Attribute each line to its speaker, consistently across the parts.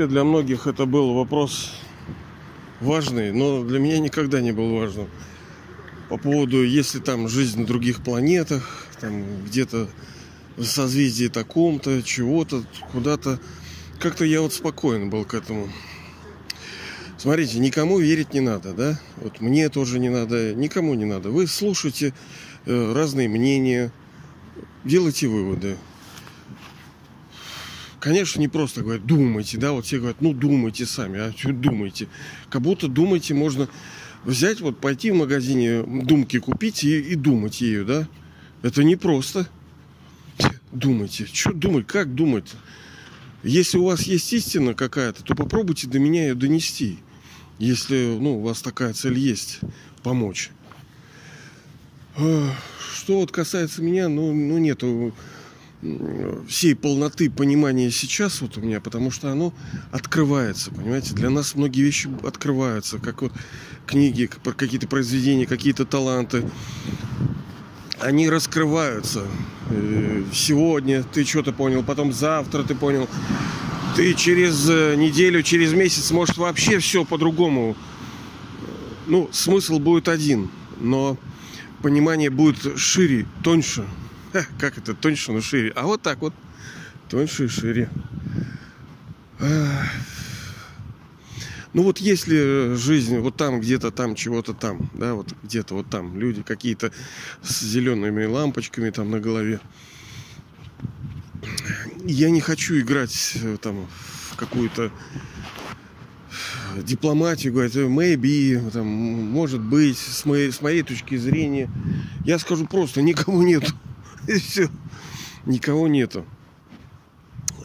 Speaker 1: вообще для многих это был вопрос важный, но для меня никогда не был важным. По поводу, если там жизнь на других планетах, там где-то в созвездии таком-то, чего-то, куда-то. Как-то я вот спокоен был к этому. Смотрите, никому верить не надо, да? Вот мне тоже не надо, никому не надо. Вы слушайте э, разные мнения, делайте выводы. Конечно, не просто говорят, думайте, да, вот все говорят, ну думайте сами, а что думайте? Как будто думайте можно взять, вот пойти в магазине думки купить и, и думать ею, да? Это не просто. Думайте, что думать, как думать? Если у вас есть истина какая-то, то попробуйте до меня ее донести. Если ну, у вас такая цель есть, помочь. Что вот касается меня, ну, ну нету всей полноты понимания сейчас вот у меня, потому что оно открывается, понимаете? Для нас многие вещи открываются, как вот книги, какие-то произведения, какие-то таланты. Они раскрываются. Э, сегодня ты что-то понял, потом завтра ты понял. Ты через э, неделю, через месяц, может, вообще все по-другому. Ну, смысл будет один, но понимание будет шире, тоньше. Как это тоньше, но шире? А вот так вот. Тоньше и шире. Ну вот если жизнь вот там, где-то там, чего-то там, да, вот где-то вот там люди какие-то с зелеными лампочками там на голове. Я не хочу играть э, там в какую-то дипломатию, говорит, maybe, там, может быть, с моей, с моей точки зрения. Я скажу просто, никого нету. И все. Никого нету.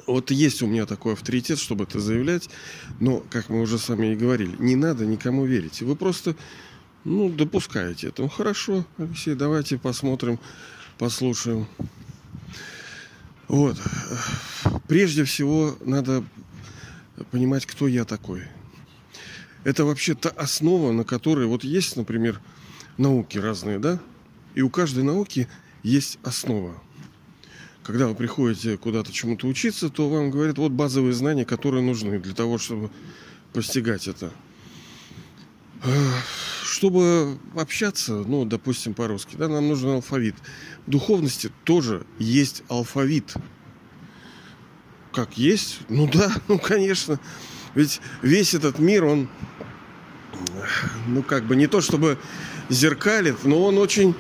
Speaker 1: Вот есть у меня такой авторитет, чтобы это заявлять. Но, как мы уже с вами и говорили, не надо никому верить. Вы просто, ну, допускаете это. Ну, хорошо, Алексей, давайте посмотрим, послушаем. Вот. Прежде всего, надо понимать, кто я такой. Это вообще та основа, на которой вот есть, например, науки разные, да? И у каждой науки есть основа. Когда вы приходите куда-то чему-то учиться, то вам говорят, вот базовые знания, которые нужны для того, чтобы постигать это. Чтобы общаться, ну, допустим, по-русски, да, нам нужен алфавит. В духовности тоже есть алфавит. Как есть? Ну да, ну конечно. Ведь весь этот мир, он, ну как бы не то чтобы зеркалит, но он очень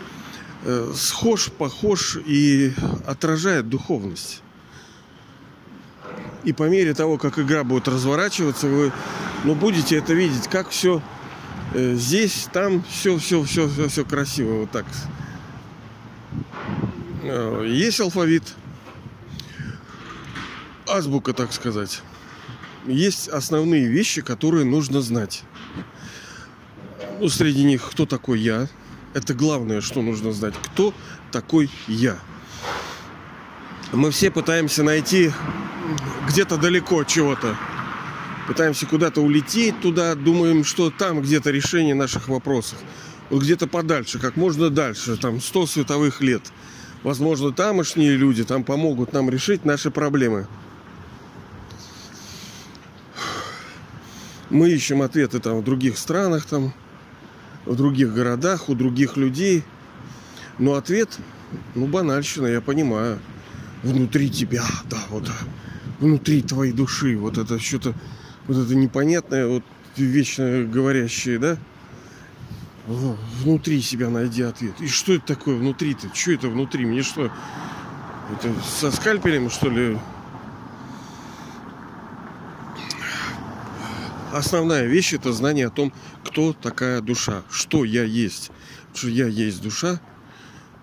Speaker 1: схож, похож и отражает духовность. И по мере того, как игра будет разворачиваться, вы ну, будете это видеть, как все э, здесь, там, все, все, все, все, все красиво, вот так. Э, есть алфавит, азбука, так сказать. Есть основные вещи, которые нужно знать. Ну, среди них, кто такой я, это главное, что нужно знать. Кто такой я? Мы все пытаемся найти где-то далеко чего-то. Пытаемся куда-то улететь туда, думаем, что там где-то решение наших вопросов. Вот где-то подальше, как можно дальше, там 100 световых лет. Возможно, тамошние люди там помогут нам решить наши проблемы. Мы ищем ответы там в других странах, там, в других городах, у других людей. Но ответ, ну, банальщина, я понимаю. Внутри тебя, да, вот внутри твоей души, вот это что-то, вот это непонятное, вот вечно говорящее, да? Внутри себя найди ответ. И что это такое внутри-то? Что это внутри? Мне что? Это со скальпелем, что ли, основная вещь это знание о том, кто такая душа, что я есть. Что я есть душа.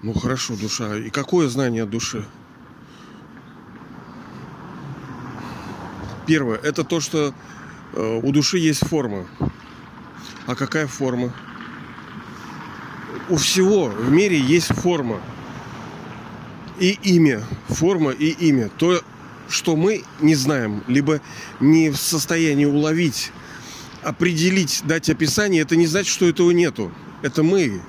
Speaker 1: Ну хорошо, душа. И какое знание о душе? Первое, это то, что э, у души есть форма. А какая форма? У всего в мире есть форма. И имя. Форма и имя. То, что мы не знаем, либо не в состоянии уловить определить, дать описание, это не значит, что этого нету. Это мы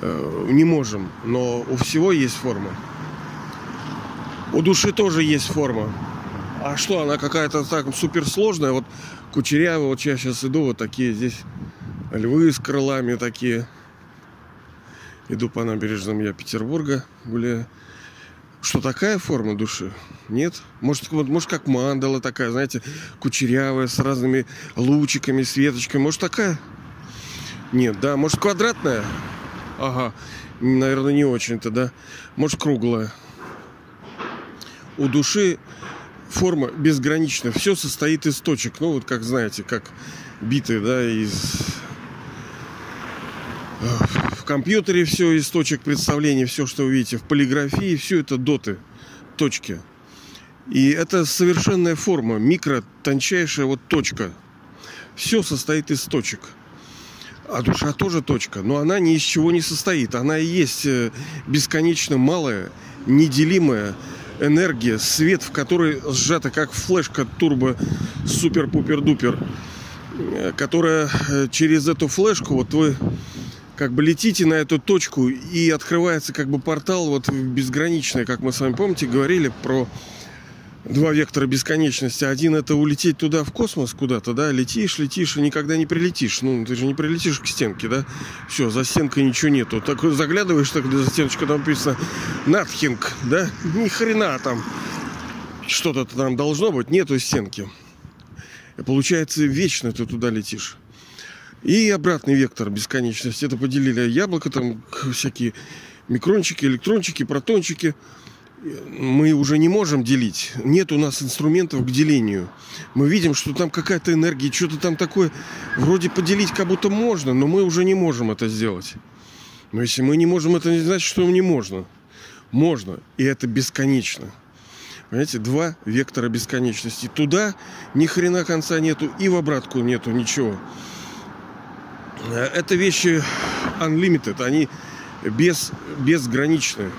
Speaker 1: э, не можем, но у всего есть форма. У души тоже есть форма. А что, она какая-то так суперсложная? Вот кучерявая, вот я сейчас иду, вот такие здесь львы с крылами такие. Иду по набережным я Петербурга, гуляю. Что такая форма души? Нет? Может, вот, может как мандала такая, знаете, кучерявая, с разными лучиками, светочками. Может, такая? Нет, да. Может, квадратная? Ага. Наверное, не очень-то, да. Может, круглая. У души форма безграничная. Все состоит из точек. Ну, вот как знаете, как биты, да, из компьютере все из точек представления, все, что вы видите, в полиграфии, все это доты, точки. И это совершенная форма, микро, тончайшая вот точка. Все состоит из точек. А душа тоже точка, но она ни из чего не состоит. Она и есть э, бесконечно малая, неделимая энергия, свет, в которой сжата как флешка турбо супер-пупер-дупер, э, которая э, через эту флешку, вот вы как бы летите на эту точку и открывается как бы портал вот безграничный, как мы с вами помните, говорили про два вектора бесконечности. Один это улететь туда в космос куда-то, да, летишь, летишь и никогда не прилетишь. Ну, ты же не прилетишь к стенке, да? Все, за стенкой ничего нету. Так заглядываешь так за стеночку, там написано Натхинг, да? Ни хрена там. Что-то там должно быть, нету стенки. И получается, вечно ты туда летишь. И обратный вектор бесконечности. Это поделили яблоко, там всякие микрончики, электрончики, протончики. Мы уже не можем делить. Нет у нас инструментов к делению. Мы видим, что там какая-то энергия, что-то там такое. Вроде поделить как будто можно, но мы уже не можем это сделать. Но если мы не можем, это не значит, что не можно. Можно. И это бесконечно. Понимаете, два вектора бесконечности. Туда ни хрена конца нету, и в обратку нету ничего. Э, это вещи unlimited, они без, безграничны.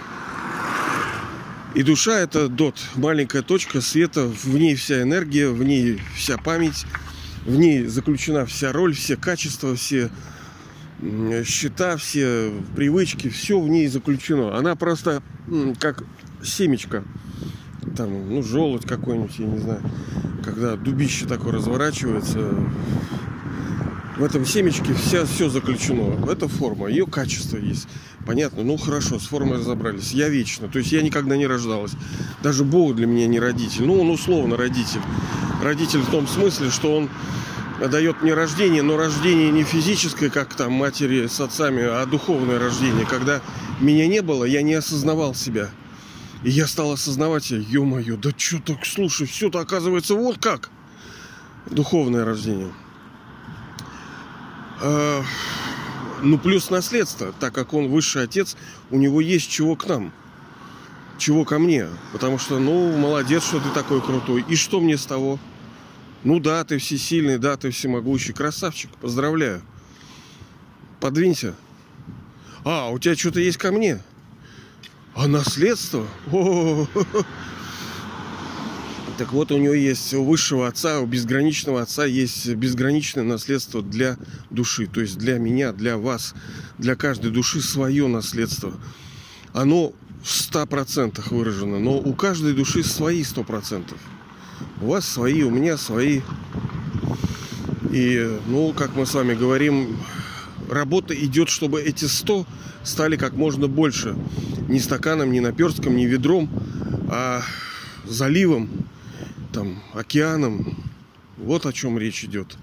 Speaker 1: И душа это дот, маленькая точка света, в ней вся энергия, в ней вся память, в ней заключена вся роль, все качества, все счета, все привычки, все в ней заключено. Она просто как семечко, там, ну, желудь какой-нибудь, я не знаю, когда дубище такое разворачивается, в этом семечке вся, все заключено. Это форма, ее качество есть. Понятно, ну хорошо, с формой разобрались. Я вечно, то есть я никогда не рождалась. Даже Бог для меня не родитель. Ну, он условно родитель. Родитель в том смысле, что он дает мне рождение, но рождение не физическое, как там матери с отцами, а духовное рождение. Когда меня не было, я не осознавал себя. И я стал осознавать, ё-моё, да что так, слушай, все-то оказывается вот как. Духовное рождение. Э, ну, плюс наследство, так как он высший отец, у него есть чего к нам. Чего ко мне. Потому что, ну, молодец, что ты такой крутой. И что мне с того? Ну да, ты всесильный, да, ты всемогущий. Красавчик, поздравляю. Подвинься. А, у тебя что-то есть ко мне? А наследство? О -о -о -о. Так вот, у него есть у высшего отца, у безграничного отца есть безграничное наследство для души. То есть для меня, для вас, для каждой души свое наследство. Оно в ста процентах выражено, но у каждой души свои сто процентов. У вас свои, у меня свои. И, ну, как мы с вами говорим, работа идет, чтобы эти сто стали как можно больше. Не стаканом, не наперстком, не ведром, а заливом там, океаном. Вот о чем речь идет.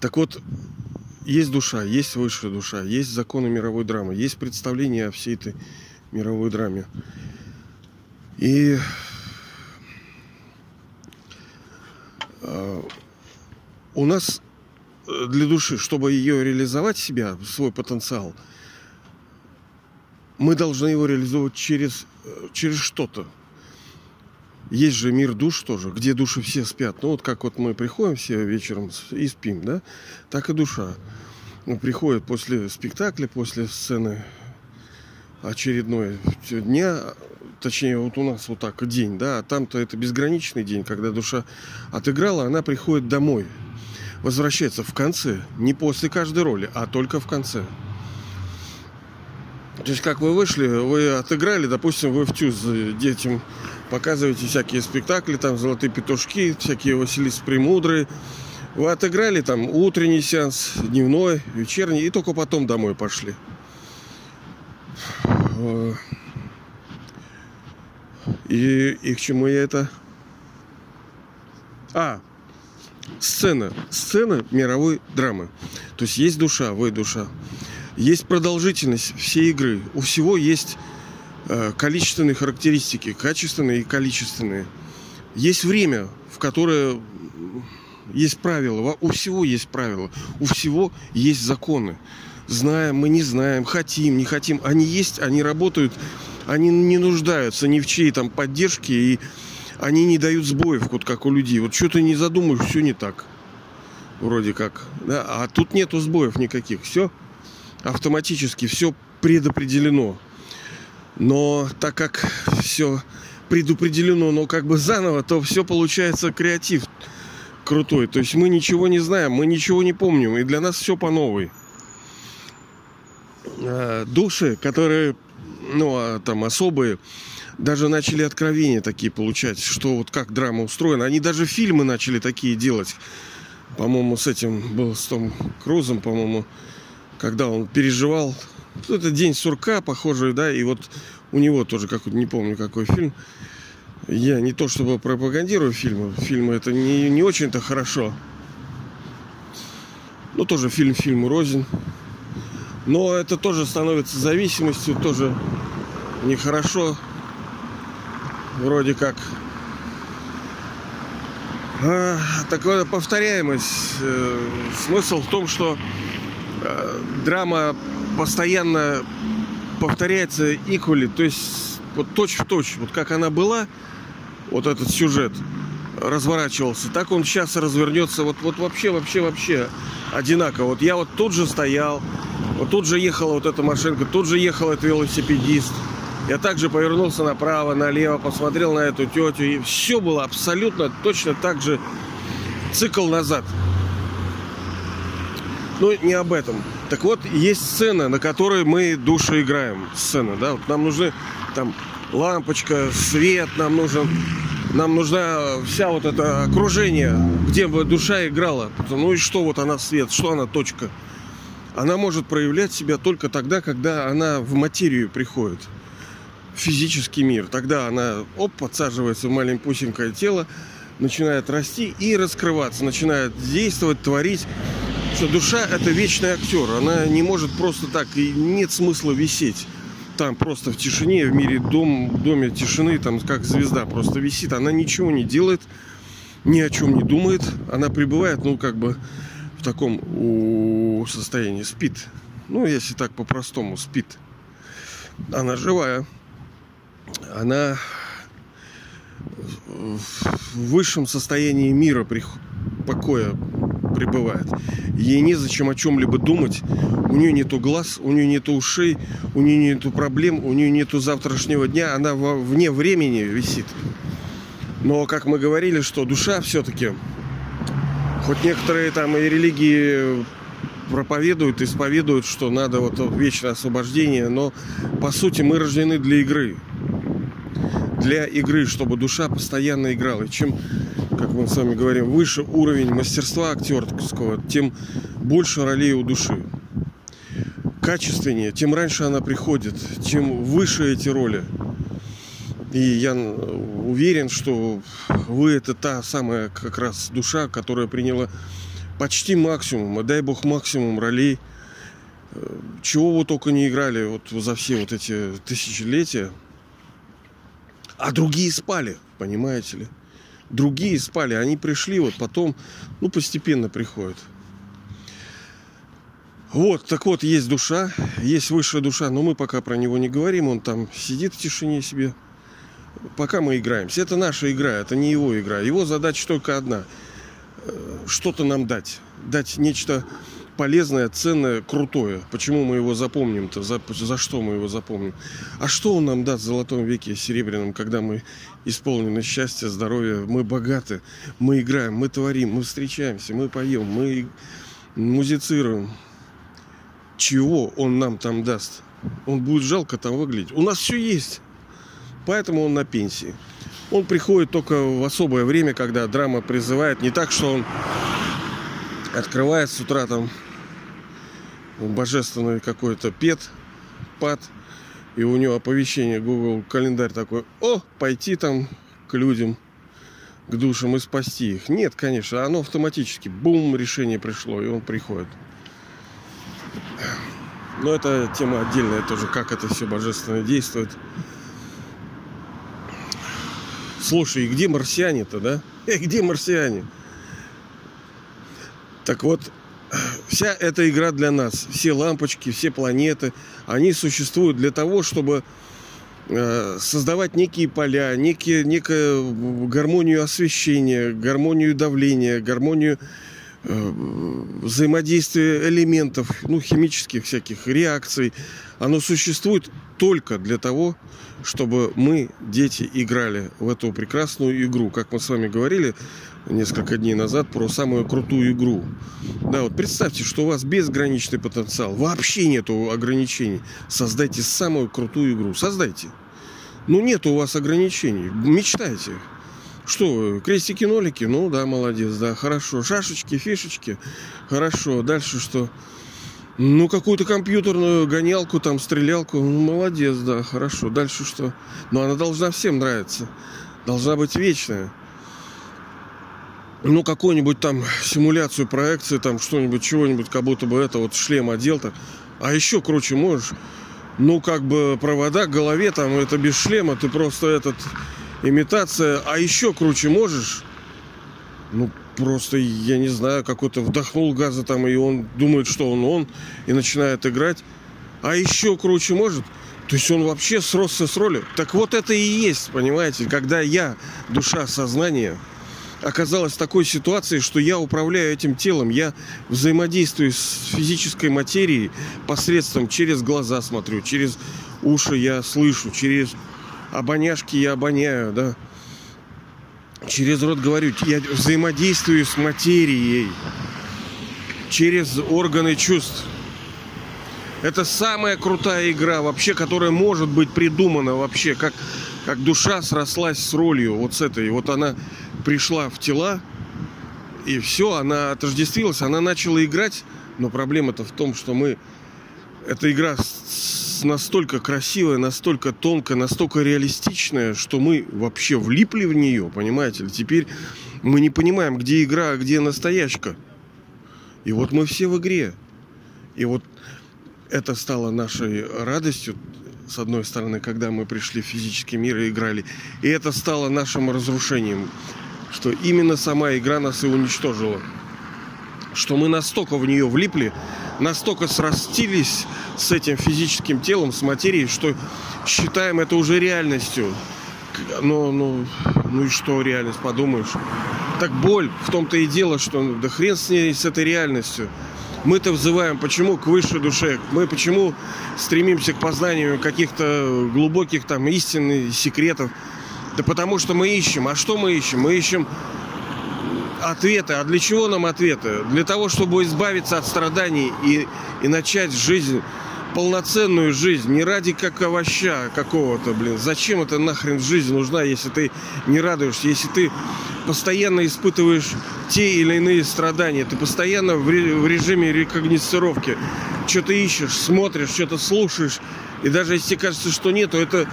Speaker 1: Так вот, есть душа, есть высшая душа, есть законы мировой драмы, есть представление о всей этой мировой драме. И э, у нас э, для души, чтобы ее реализовать себя, свой потенциал, мы должны его реализовывать через, э, через что-то. Есть же мир душ тоже, где души все спят. Ну вот как вот мы приходим все вечером и спим, да, так и душа. Ну, приходит после спектакля, после сцены очередной дня, точнее вот у нас вот так день, да, а там-то это безграничный день, когда душа отыграла, она приходит домой, возвращается в конце, не после каждой роли, а только в конце. То есть, как вы вышли, вы отыграли, допустим, вы в тюз детям показываете всякие спектакли, там «Золотые петушки», всякие «Василис Премудрые». Вы отыграли там утренний сеанс, дневной, вечерний, и только потом домой пошли. И, и к чему я это? А, сцена. Сцена мировой драмы. То есть есть душа, вы душа. Есть продолжительность всей игры. У всего есть количественные характеристики, качественные и количественные. Есть время, в которое есть правила. У всего есть правила. У всего есть законы. Знаем, мы не знаем, хотим, не хотим. Они есть, они работают, они не нуждаются ни в чьей там поддержке и они не дают сбоев, вот как у людей. Вот что ты не задумаешь, все не так. Вроде как. Да? А тут нету сбоев никаких. Все автоматически, все предопределено. Но так как все предопределено, но как бы заново, то все получается креатив крутой. То есть мы ничего не знаем, мы ничего не помним. И для нас все по новой. А, души, которые, ну, а, там особые, даже начали откровения такие получать, что вот как драма устроена. Они даже фильмы начали такие делать. По-моему, с этим был с Том Крузом, по-моему, когда он переживал. Ну, это день сурка, похожий, да, и вот у него тоже какой-то, не помню какой фильм. Я не то чтобы пропагандирую фильмы. Фильмы это не, не очень-то хорошо. Ну, тоже фильм фильму рознь. Но это тоже становится зависимостью, тоже нехорошо вроде как. А, такая повторяемость. Э, смысл в том, что драма постоянно повторяется equally, то есть вот точь в точь, вот как она была, вот этот сюжет разворачивался, так он сейчас развернется вот, вот вообще, вообще, вообще одинаково. Вот я вот тут же стоял, вот тут же ехала вот эта машинка, тут же ехал этот велосипедист. Я также повернулся направо, налево, посмотрел на эту тетю, и все было абсолютно точно так же цикл назад. Но не об этом. Так вот, есть сцена, на которой мы души играем. Сцена, да? Вот нам нужны там лампочка, свет, нам нужен нам нужна вся вот это окружение, где бы душа играла. Ну и что вот она свет, что она точка. Она может проявлять себя только тогда, когда она в материю приходит физический мир. Тогда она, оп, подсаживается в маленькое тело, начинает расти и раскрываться, начинает действовать, творить. Что душа это вечный актер, она не может просто так, и нет смысла висеть. Там просто в тишине, в мире дом, доме тишины, там как звезда просто висит, она ничего не делает, ни о чем не думает, она пребывает, ну как бы в таком состоянии, спит. Ну, если так по-простому, спит. Она живая. Она в высшем состоянии мира покоя пребывает. Ей незачем о чем-либо думать. У нее нету глаз, у нее нету ушей, у нее нету проблем, у нее нету завтрашнего дня. Она вне времени висит. Но, как мы говорили, что душа все-таки, хоть некоторые там и религии проповедуют, исповедуют, что надо вот вечное освобождение, но по сути мы рождены для игры для игры, чтобы душа постоянно играла. И чем, мы с вами говорим, выше уровень мастерства актерского, тем больше ролей у души. Качественнее, тем раньше она приходит, тем выше эти роли. И я уверен, что вы это та самая как раз душа, которая приняла почти максимум, а дай бог максимум ролей, чего вы только не играли вот за все вот эти тысячелетия – а другие спали, понимаете ли? Другие спали, они пришли, вот потом, ну, постепенно приходят. Вот, так вот, есть душа, есть высшая душа, но мы пока про него не говорим, он там сидит в тишине себе, пока мы играемся. Это наша игра, это не его игра. Его задача только одна э, – что-то нам дать. Дать нечто полезное, ценное, крутое. Почему мы его запомним-то? За, за что мы его запомним? А что он нам даст в золотом веке серебряном, когда мы исполнены счастья, здоровья, мы богаты, мы играем, мы творим, мы встречаемся, мы поем, мы музицируем. Чего он нам там даст? Он будет жалко там выглядеть. У нас все есть. Поэтому он на пенсии. Он приходит только в особое время, когда драма призывает. Не так, что он открывает с утра там божественный какой-то пет, пад, и у него оповещение Google календарь такой, о, пойти там к людям, к душам и спасти их. Нет, конечно, оно автоматически, бум, решение пришло, и он приходит. Но это тема отдельная тоже, как это все божественно действует. Слушай, где марсиане-то, да? Эй, где марсиане? Так вот, вся эта игра для нас, все лампочки, все планеты, они существуют для того, чтобы э, создавать некие поля, некие, некую гармонию освещения, гармонию давления, гармонию э, взаимодействия элементов, ну, химических всяких реакций. Оно существует только для того, чтобы мы, дети, играли в эту прекрасную игру. Как мы с вами говорили, несколько дней назад про самую крутую игру. Да, вот представьте, что у вас безграничный потенциал, вообще нету ограничений. Создайте самую крутую игру, создайте. Ну, нет у вас ограничений, мечтайте. Что, крестики-нолики? Ну, да, молодец, да, хорошо. Шашечки, фишечки, хорошо. Дальше что? Ну, какую-то компьютерную гонялку, там, стрелялку. Ну, молодец, да, хорошо. Дальше что? Но она должна всем нравиться. Должна быть вечная ну, какую-нибудь там симуляцию проекции, там что-нибудь, чего-нибудь, как будто бы это вот шлем одел так. А еще круче можешь, ну, как бы провода к голове, там, это без шлема, ты просто этот, имитация. А еще круче можешь, ну, просто, я не знаю, какой-то вдохнул газа там, и он думает, что он он, и начинает играть. А еще круче может, то есть он вообще сросся с ролью. Так вот это и есть, понимаете, когда я, душа, сознание, оказалась в такой ситуации, что я управляю этим телом, я взаимодействую с физической материей посредством через глаза смотрю, через уши я слышу, через обоняшки я обоняю, да. Через рот говорю, я взаимодействую с материей, через органы чувств. Это самая крутая игра вообще, которая может быть придумана вообще, как, как душа срослась с ролью вот с этой. Вот она пришла в тела, и все, она отождествилась, она начала играть, но проблема-то в том, что мы... Эта игра настолько красивая, настолько тонкая, настолько реалистичная, что мы вообще влипли в нее, понимаете? Теперь мы не понимаем, где игра, а где настоящка. И вот мы все в игре. И вот это стало нашей радостью, с одной стороны, когда мы пришли в физический мир и играли. И это стало нашим разрушением что именно сама игра нас и уничтожила. Что мы настолько в нее влипли, настолько срастились с этим физическим телом, с материей, что считаем это уже реальностью. Ну, ну, ну и что реальность, подумаешь. Так боль в том-то и дело, что да хрен с ней, с этой реальностью. Мы-то взываем почему к высшей душе? Мы почему стремимся к познанию каких-то глубоких там истин и секретов? Да потому что мы ищем. А что мы ищем? Мы ищем ответы. А для чего нам ответы? Для того, чтобы избавиться от страданий и, и начать жизнь, полноценную жизнь. Не ради как овоща какого-то, блин. Зачем это нахрен жизнь нужна, если ты не радуешься, если ты постоянно испытываешь те или иные страдания, ты постоянно в, режиме рекогнитировки что-то ищешь, смотришь, что-то слушаешь, и даже если кажется, что нету, это э,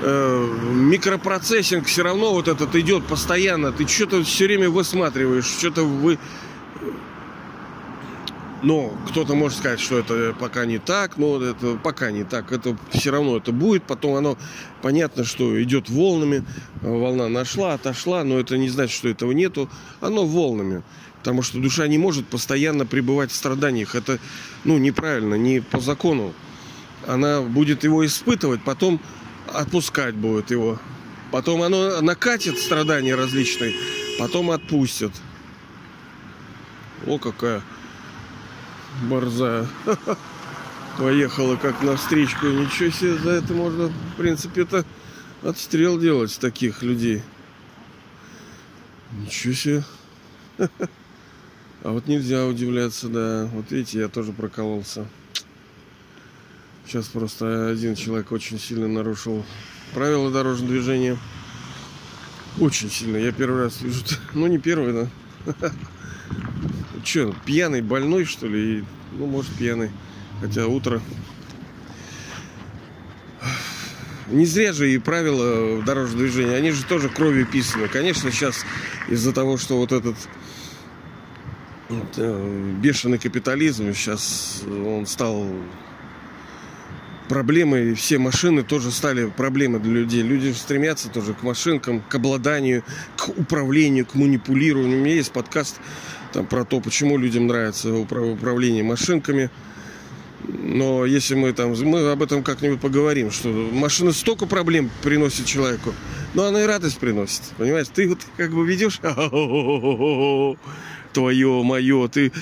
Speaker 1: микропроцессинг все равно вот этот идет постоянно. Ты что-то все время высматриваешь, что-то вы... Но кто-то может сказать, что это пока не так, но это пока не так. Это все равно это будет. Потом оно понятно, что идет волнами. Волна нашла, отошла, но это не значит, что этого нету. Оно волнами. Потому что душа не может постоянно пребывать в страданиях. Это ну, неправильно, не по закону. Она будет его испытывать, потом отпускать будет его. Потом оно накатит страдания различные, потом отпустят. О, какая борзая. Поехала как на встречку. Ничего себе, за это можно, в принципе, это отстрел делать с таких людей. Ничего себе. А вот нельзя удивляться, да. Вот видите, я тоже прокололся. Сейчас просто один человек очень сильно нарушил правила дорожного движения. Очень сильно. Я первый раз вижу. Ну, не первый, да. Че, пьяный, больной, что ли? Ну, может, пьяный. Хотя утро. Не зря же и правила дорожного движения, они же тоже кровью писаны. Конечно, сейчас из-за того, что вот этот вот, э, бешеный капитализм, сейчас он стал проблемой, все машины тоже стали проблемой для людей. Люди стремятся тоже к машинкам, к обладанию, к управлению, к манипулированию. У меня есть подкаст там, про то, почему людям нравится управление машинками. Но если мы там, мы об этом как-нибудь поговорим, что машина столько проблем приносит человеку, но она и радость приносит, понимаешь? Ты вот как бы ведешь, твое, мое, ты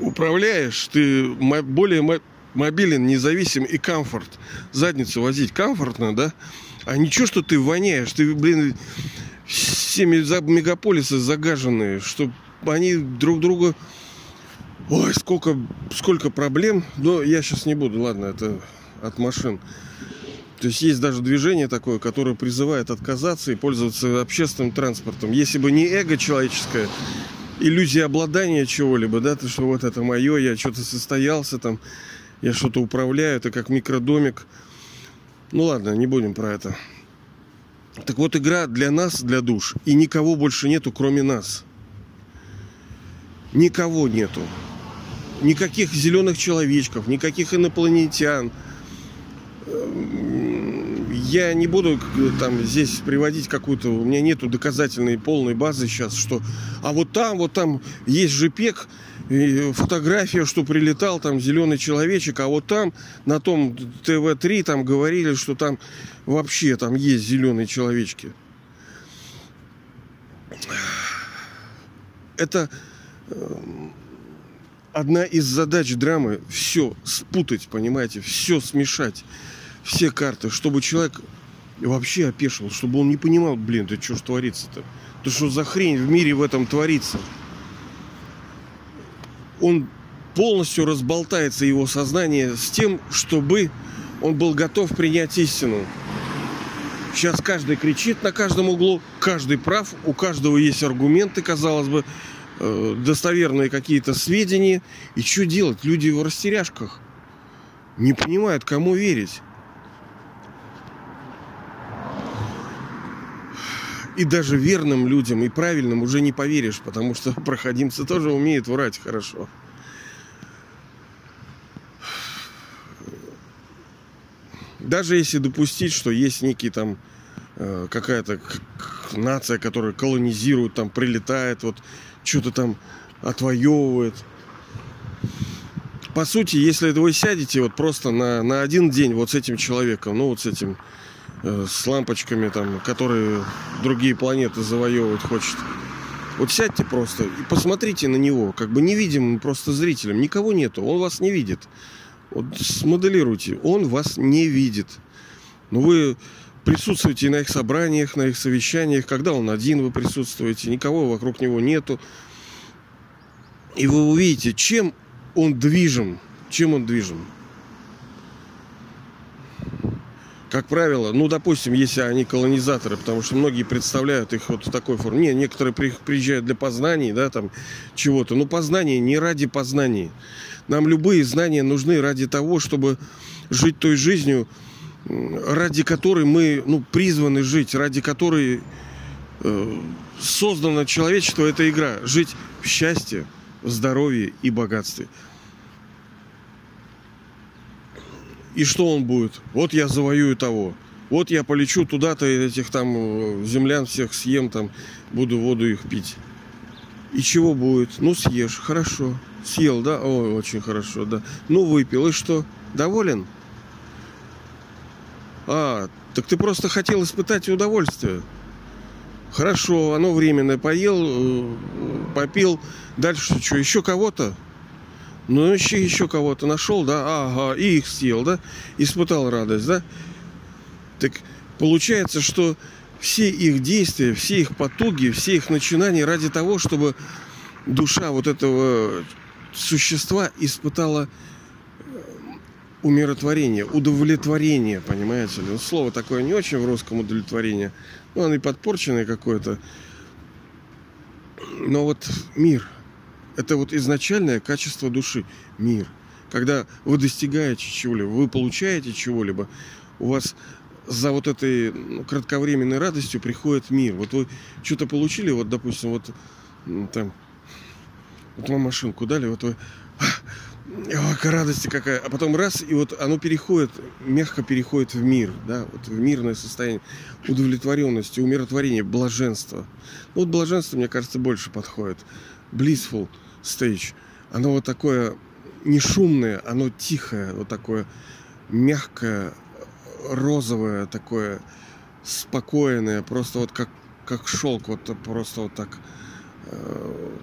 Speaker 1: управляешь, ты более мобилен, независим и комфорт. Задницу возить комфортно, да? А ничего, что ты воняешь, ты, блин, все мегаполисы загаженные, что они друг друга Ой, сколько, сколько проблем. Но я сейчас не буду, ладно, это от машин. То есть есть даже движение такое, которое призывает отказаться и пользоваться общественным транспортом. Если бы не эго человеческое, иллюзия обладания чего-либо, да, то что вот это мое, я что-то состоялся там, я что-то управляю, это как микродомик. Ну ладно, не будем про это. Так вот, игра для нас, для душ, и никого больше нету, кроме нас. Никого нету никаких зеленых человечков, никаких инопланетян. Я не буду там здесь приводить какую-то, у меня нету доказательной полной базы сейчас, что, а вот там, вот там есть ЖПЕГ, фотография, что прилетал там зеленый человечек, а вот там на том ТВ-3 там говорили, что там вообще там есть зеленые человечки. Это эм, одна из задач драмы все спутать, понимаете, все смешать, все карты, чтобы человек вообще опешил, чтобы он не понимал, блин, да что ж творится-то? Да что за хрень в мире в этом творится? Он полностью разболтается его сознание с тем, чтобы он был готов принять истину. Сейчас каждый кричит на каждом углу, каждый прав, у каждого есть аргументы, казалось бы, Э, достоверные какие-то сведения. И что делать? Люди в растеряшках. Не понимают, кому верить. И даже верным людям и правильным уже не поверишь, потому что проходимцы тоже умеют врать хорошо. Даже если допустить, что есть некий там э, какая-то нация, которая колонизирует, там прилетает, вот что-то там отвоевывает. По сути, если вы сядете вот просто на, на один день вот с этим человеком, ну вот с этим, с лампочками там, которые другие планеты завоевывать хочет, вот сядьте просто и посмотрите на него, как бы невидимым просто зрителем. Никого нету, он вас не видит. Вот смоделируйте, он вас не видит. Но вы присутствуете на их собраниях, на их совещаниях, когда он один, вы присутствуете, никого вокруг него нету. И вы увидите, чем он движим, чем он движим. Как правило, ну, допустим, если они колонизаторы, потому что многие представляют их вот в такой форме. Не, некоторые приезжают для познаний, да, там, чего-то. Но познание не ради познаний. Нам любые знания нужны ради того, чтобы жить той жизнью, ради которой мы ну, призваны жить, ради которой э, создано человечество, эта игра. Жить в счастье, в здоровье и богатстве. И что он будет? Вот я завоюю того. Вот я полечу туда-то, этих там э, землян всех съем, там, буду воду их пить. И чего будет? Ну, съешь, хорошо. Съел, да? Ой, очень хорошо, да. Ну, выпил, и что? Доволен? А, так ты просто хотел испытать удовольствие. Хорошо, оно временное. Поел, э, попил. Дальше что, еще кого-то? Ну, еще, еще кого-то нашел, да? Ага, и их съел, да? Испытал радость, да? Так получается, что все их действия, все их потуги, все их начинания ради того, чтобы душа вот этого существа испытала умиротворение, удовлетворение, понимаете ли. Ну, слово такое не очень в русском удовлетворение. Ну, оно и подпорченное какое-то. Но вот мир, это вот изначальное качество души. Мир. Когда вы достигаете чего-либо, вы получаете чего-либо, у вас за вот этой ну, кратковременной радостью приходит мир. Вот вы что-то получили, вот, допустим, вот там, вот вам машинку дали, вот вы, о, какая радость какая. А потом раз, и вот оно переходит, мягко переходит в мир, да, вот в мирное состояние удовлетворенности, умиротворения, блаженства. Ну, вот блаженство, мне кажется, больше подходит. Blissful stage. Оно вот такое не шумное, оно тихое, вот такое мягкое, розовое, такое спокойное, просто вот как, как шелк, вот просто вот так э,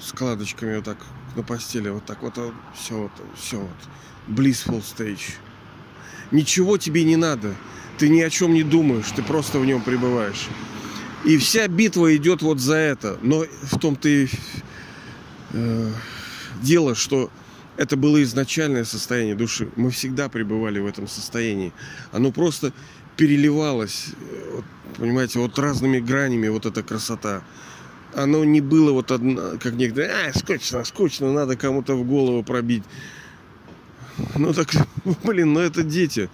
Speaker 1: складочками вот так на постели, вот так вот, все вот, все вот, blissful stage. Ничего тебе не надо, ты ни о чем не думаешь, ты просто в нем пребываешь. И вся битва идет вот за это. Но в том-то и э, дело, что это было изначальное состояние души. Мы всегда пребывали в этом состоянии. Оно просто переливалось, э, вот, понимаете, вот разными гранями вот эта красота. Оно не было вот одно, как некоторые, а, скучно, скучно, надо кому-то в голову пробить. Ну так, блин, ну это дети.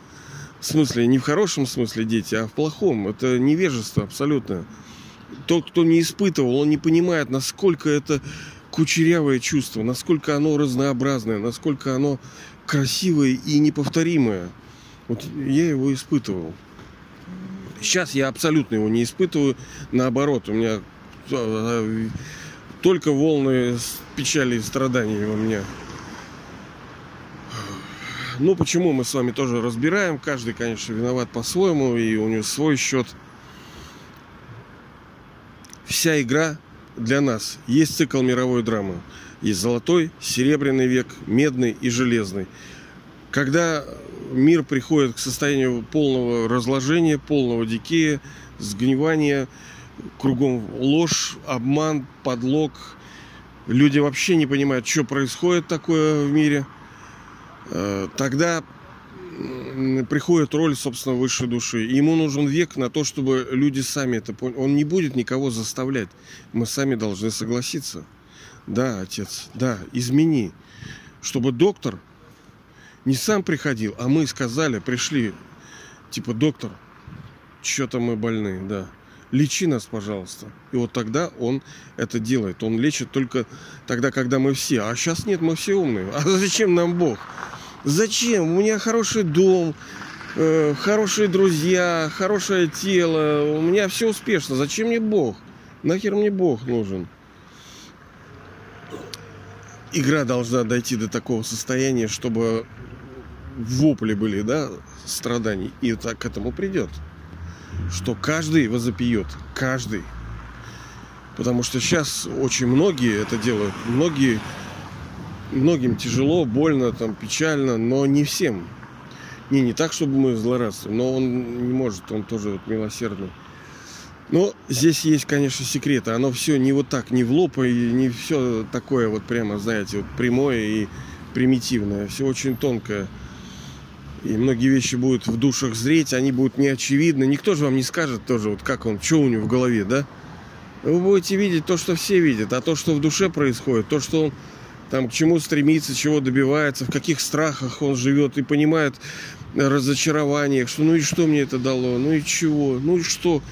Speaker 1: В смысле, не в хорошем смысле дети, а в плохом. Это невежество абсолютно. Тот, кто не испытывал, он не понимает, насколько это кучерявое чувство, насколько оно разнообразное, насколько оно красивое и неповторимое. Вот я его испытывал. Сейчас я абсолютно его не испытываю. Наоборот, у меня э, только волны печали и страданий у меня. Ну, почему мы с вами тоже разбираем. Каждый, конечно, виноват по-своему, и у него свой счет. Вся игра для нас есть цикл мировой драмы. Есть золотой, серебряный век, медный и железный. Когда мир приходит к состоянию полного разложения, полного дикея, сгнивания, кругом ложь, обман, подлог, люди вообще не понимают, что происходит такое в мире, тогда приходит роль, собственно, высшей души. Ему нужен век на то, чтобы люди сами это поняли. Он не будет никого заставлять. Мы сами должны согласиться. Да, отец, да, измени. Чтобы доктор не сам приходил, а мы сказали, пришли, типа, доктор, что-то мы больны, да. Лечи нас, пожалуйста. И вот тогда он это делает. Он лечит только тогда, когда мы все. А сейчас нет, мы все умные. А зачем нам Бог? Зачем? У меня хороший дом, э, хорошие друзья, хорошее тело. У меня все успешно. Зачем мне Бог? Нахер мне Бог нужен? Игра должна дойти до такого состояния, чтобы вопли были, да, страданий. И так к этому придет. Что каждый возопьет. Каждый. Потому что сейчас очень многие это делают. Многие многим тяжело, больно, там, печально, но не всем. Не, не так, чтобы мы злорадствуем, но он не может, он тоже вот милосердный. Но здесь есть, конечно, секреты. Оно все не вот так, не в лоб, и не все такое вот прямо, знаете, вот прямое и примитивное. Все очень тонкое. И многие вещи будут в душах зреть, они будут неочевидны. Никто же вам не скажет тоже, вот как он, что у него в голове, да? Вы будете видеть то, что все видят, а то, что в душе происходит, то, что он там к чему стремится, чего добивается, в каких страхах он живет и понимает разочарование, что ну и что мне это дало, ну и чего, ну и что.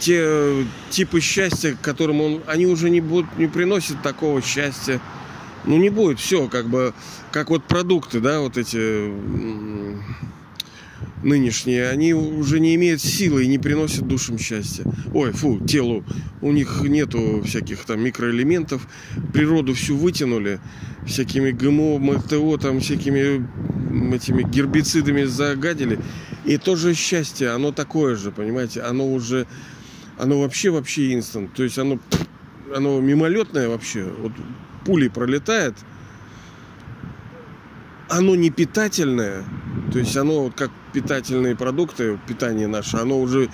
Speaker 1: Те типы счастья, которым он, они уже не будут, не приносят такого счастья. Ну не будет, все, как бы, как вот продукты, да, вот эти нынешние, они уже не имеют силы и не приносят душам счастья. Ой, фу, телу. У них нету всяких там микроэлементов. Природу всю вытянули всякими ГМО, МТО, там всякими этими гербицидами загадили. И тоже счастье, оно такое же, понимаете, оно уже, оно вообще, вообще инстант. То есть оно, оно мимолетное вообще. Вот пулей пролетает, оно не питательное, то есть оно вот как питательные продукты, питание наше, оно уже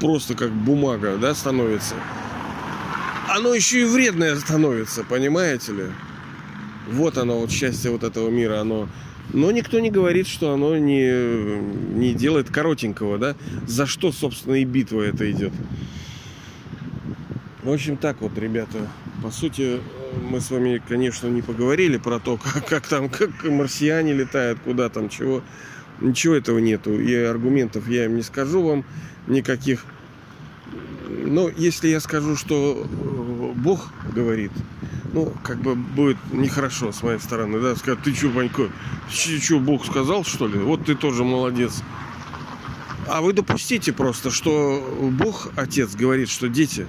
Speaker 1: просто как бумага, да, становится. Оно еще и вредное становится, понимаете ли? Вот оно, вот счастье вот этого мира, оно но никто не говорит, что оно не, не делает коротенького, да? За что, собственно, и битва это идет. В общем, так вот, ребята. По сути, мы с вами, конечно, не поговорили про то, как, как там, как марсиане летают, куда там, чего. Ничего этого нету. И аргументов я им не скажу вам никаких. Но если я скажу, что Бог говорит, ну, как бы будет нехорошо с моей стороны, да, сказать, ты что, Ванько, что, Бог сказал, что ли? Вот ты тоже молодец. А вы допустите просто, что Бог, Отец, говорит, что дети,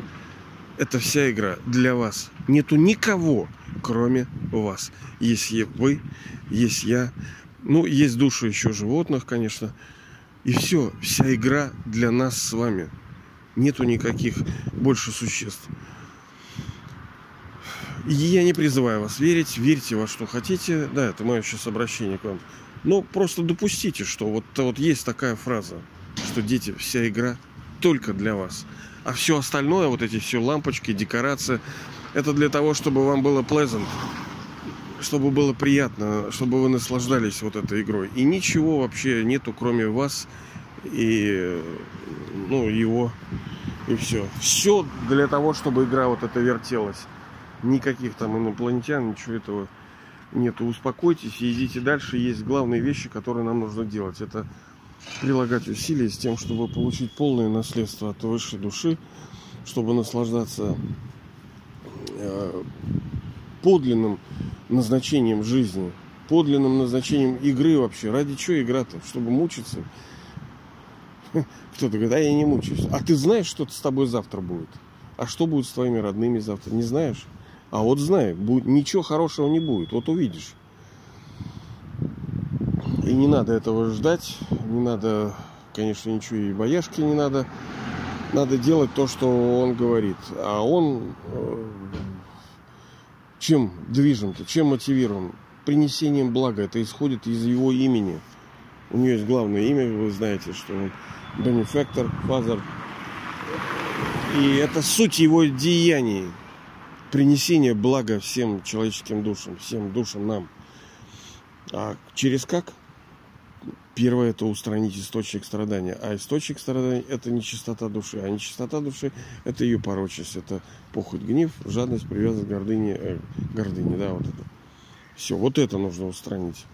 Speaker 1: это вся игра для вас. Нету никого, кроме вас. Есть вы, есть я, ну, есть души еще животных, конечно. И все, вся игра для нас с вами. Нету никаких больше существ. Я не призываю вас верить, верьте во что хотите. Да, это мое сейчас обращение к вам. Но просто допустите, что вот, вот есть такая фраза, что дети, вся игра только для вас. А все остальное, вот эти все лампочки, декорация, это для того, чтобы вам было pleasant, чтобы было приятно, чтобы вы наслаждались вот этой игрой. И ничего вообще нету, кроме вас и ну, его. И все. Все для того, чтобы игра вот эта вертелась никаких там инопланетян, ничего этого нету. Успокойтесь и идите дальше. Есть главные вещи, которые нам нужно делать. Это прилагать усилия с тем, чтобы получить полное наследство от высшей души, чтобы наслаждаться э, подлинным назначением жизни, подлинным назначением игры вообще. Ради чего игра-то? Чтобы мучиться? Кто-то говорит, а я не мучаюсь. А ты знаешь, что с тобой завтра будет? А что будет с твоими родными завтра? Не знаешь? А вот знай, будет, ничего хорошего не будет. Вот увидишь. И не надо этого ждать. Не надо, конечно, ничего и бояшки не надо. Надо делать то, что он говорит. А он э, чем движем-то, чем мотивирован? Принесением блага. Это исходит из его имени. У нее есть главное имя, вы знаете, что он бенефектор, фазер. И это суть его деяний принесение блага всем человеческим душам, всем душам нам. А через как? Первое это устранить источник страдания. А источник страдания это не чистота души. А не чистота души это ее порочность. Это похоть, гнев, жадность, привязанность, гордыни, э, гордыни, да, вот это. Все, вот это нужно устранить.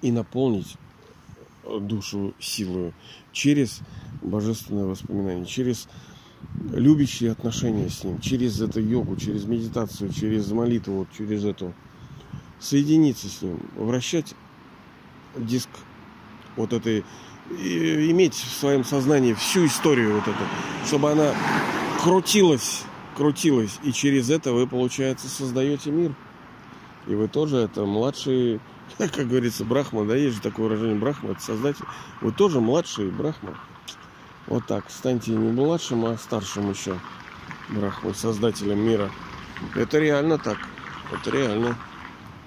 Speaker 1: И наполнить душу силою через божественное воспоминание, через любящие отношения с ним, через эту йогу, через медитацию, через молитву, вот через эту, соединиться с ним, вращать диск вот этой, иметь в своем сознании всю историю вот эту, чтобы она крутилась, крутилась, и через это вы, получается, создаете мир. И вы тоже это младший, как говорится, Брахма, да, есть же такое выражение Брахма, это создатель. Вы тоже младший Брахма. Вот так, станьте не младшим, а старшим еще Брахмой, создателем мира. Это реально так. Это реально.